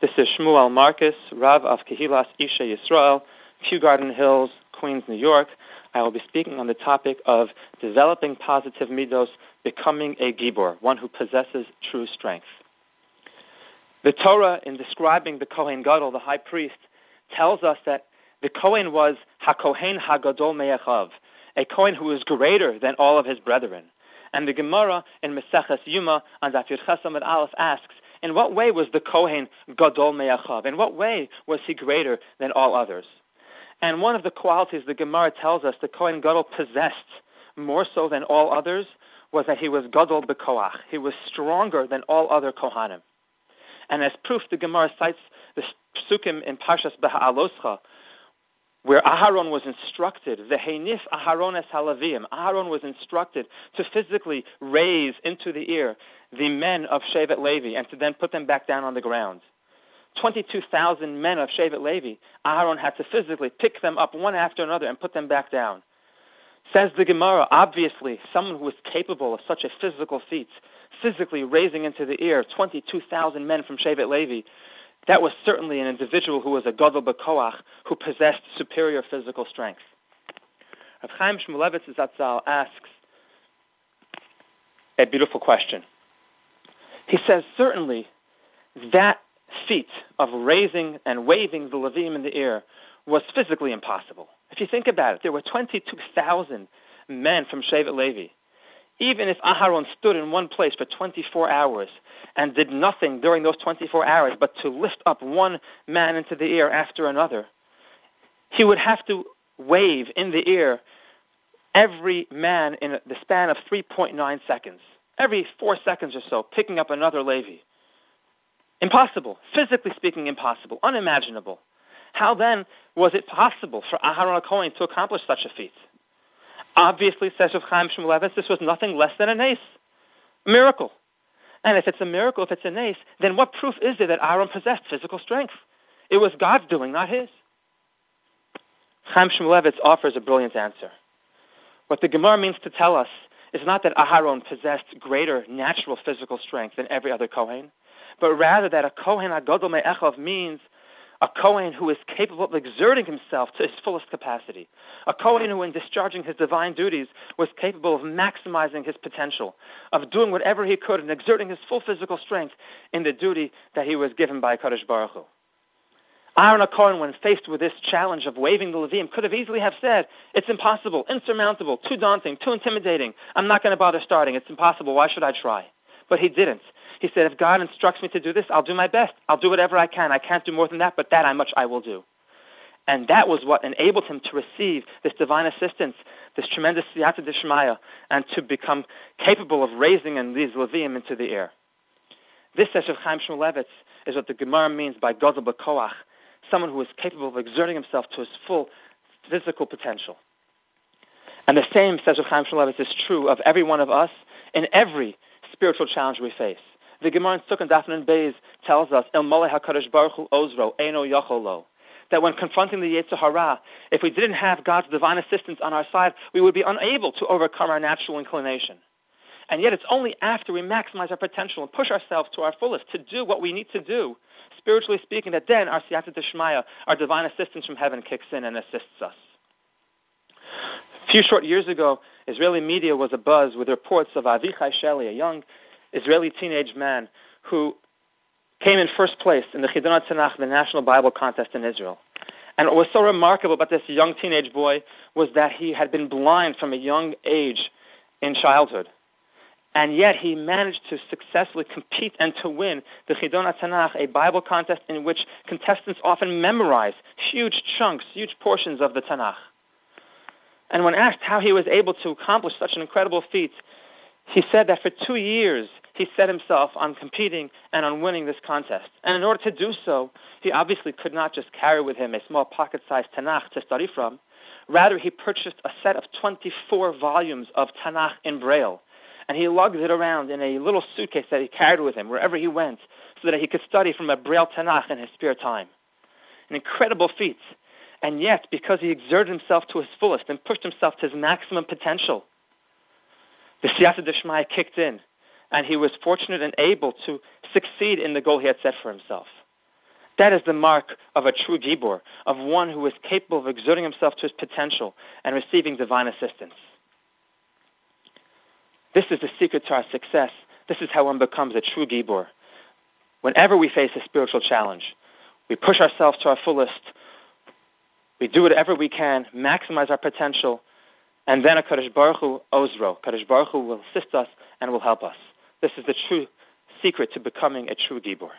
This is Shmuel Marcus, Rav of Kehilas Isha Yisrael, Kew Garden Hills, Queens, New York. I will be speaking on the topic of developing positive midos, becoming a gibor, one who possesses true strength. The Torah, in describing the Kohen Gadol, the high priest, tells us that the Kohen was HaKohen HaGadol Me'echav, a Kohen who was greater than all of his brethren. And the Gemara in Meseches Yuma on Daf Yud Aleph asks, in what way was the Kohen Gadol Me'achav? In what way was he greater than all others? And one of the qualities the Gemara tells us the Kohen Gadol possessed more so than all others was that he was Gadol Bekoach. He was stronger than all other Kohanim. And as proof, the Gemara cites the Psukim in Parshas Beha'aloscha, where Aharon was instructed, the Heinif Aharon es HaLeviim, Aharon was instructed to physically raise into the ear the men of Shevet Levi and to then put them back down on the ground. 22,000 men of Shevet Levi, Aharon had to physically pick them up one after another and put them back down. Says the Gemara, obviously, someone who was capable of such a physical feat, physically raising into the ear 22,000 men from Shevet Levi, that was certainly an individual who was a Gadol B'Koach, who possessed superior physical strength. Rav Chaim Shmulevitz Zatzal asks a beautiful question. He says, certainly, that feat of raising and waving the Levim in the air was physically impossible. If you think about it, there were 22,000 men from Shevet Levi. Even if Aharon stood in one place for 24 hours and did nothing during those 24 hours but to lift up one man into the air after another, he would have to wave in the air every man in the span of 3.9 seconds every four seconds or so, picking up another Levi. Impossible. Physically speaking, impossible. Unimaginable. How then was it possible for Aharon Cohen to accomplish such a feat? Obviously, says Rav Chaim Shmulevitz, this was nothing less than a nace, a miracle. And if it's a miracle, if it's a nace, then what proof is there that Aaron possessed physical strength? It was God's doing, not his. Chaim Shmulevitz offers a brilliant answer. What the Gemara means to tell us is not that Aharon possessed greater natural physical strength than every other Kohen, but rather that a Kohen HaGadol Me'echav means a Kohen who is capable of exerting himself to his fullest capacity. A Kohen who, in discharging his divine duties, was capable of maximizing his potential, of doing whatever he could and exerting his full physical strength in the duty that he was given by Kadosh Baruch Hu. Aaron Cohen, when faced with this challenge of waving the Levim, could have easily have said, "It's impossible, insurmountable, too daunting, too intimidating. I'm not going to bother starting. It's impossible. Why should I try?" But he didn't. He said, "If God instructs me to do this, I'll do my best. I'll do whatever I can. I can't do more than that, but that I much I will do." And that was what enabled him to receive this divine assistance, this tremendous siyata dishmaya, and to become capable of raising and these Levim into the air. This, says Chaim Shmulevitz, is what the Gemara means by Gadol B'Koach, someone who is capable of exerting himself to his full physical potential. And the same, says Chaim Shmulevitz, is true of every one of us in every spiritual challenge we face. The Gemara in Sukkot Daf Nun Beis tells us, Ilmalei HaKadosh Baruch Hu Ozro, Eno Yacholo, that when confronting the Yetzer Hara, if we didn't have God's divine assistance on our side, we would be unable to overcome our natural inclination. And yet it's only after we maximize our potential and push ourselves to our fullest to do what we need to do spiritually speaking, that then our siyata deshmaya, our divine assistance from heaven, kicks in and assists us. A few short years ago, Israeli media was abuzz with reports of Avichai Sheli, a young Israeli teenage man who came in first place in the Chidon Tanakh, the National Bible Contest in Israel. And what was so remarkable about this young teenage boy was that he had been blind from a young age in childhood and yet he managed to successfully compete and to win the Chidon Tanakh, a Bible contest in which contestants often memorize huge chunks, huge portions of the Tanakh. And when asked how he was able to accomplish such an incredible feat, he said that for two years he set himself on competing and on winning this contest. And in order to do so, he obviously could not just carry with him a small pocket-sized Tanakh to study from. Rather, he purchased a set of 24 volumes of Tanakh in Braille and he lugged it around in a little suitcase that he carried with him wherever he went so that he could study from a Braille Tanakh in his spare time. An incredible feat. And yet, because he exerted himself to his fullest and pushed himself to his maximum potential, the Siyata Deshmaya kicked in, and he was fortunate and able to succeed in the goal he had set for himself. That is the mark of a true Gibor, of one who is capable of exerting himself to his potential and receiving divine assistance. This is the secret to our success. This is how one becomes a true Gibor. Whenever we face a spiritual challenge, we push ourselves to our fullest, we do whatever we can, maximize our potential, and then a Kadosh Baruch Hu Ozro. Kadosh Baruch Hu will assist us and will help us. This is the true secret to becoming a true Gibor.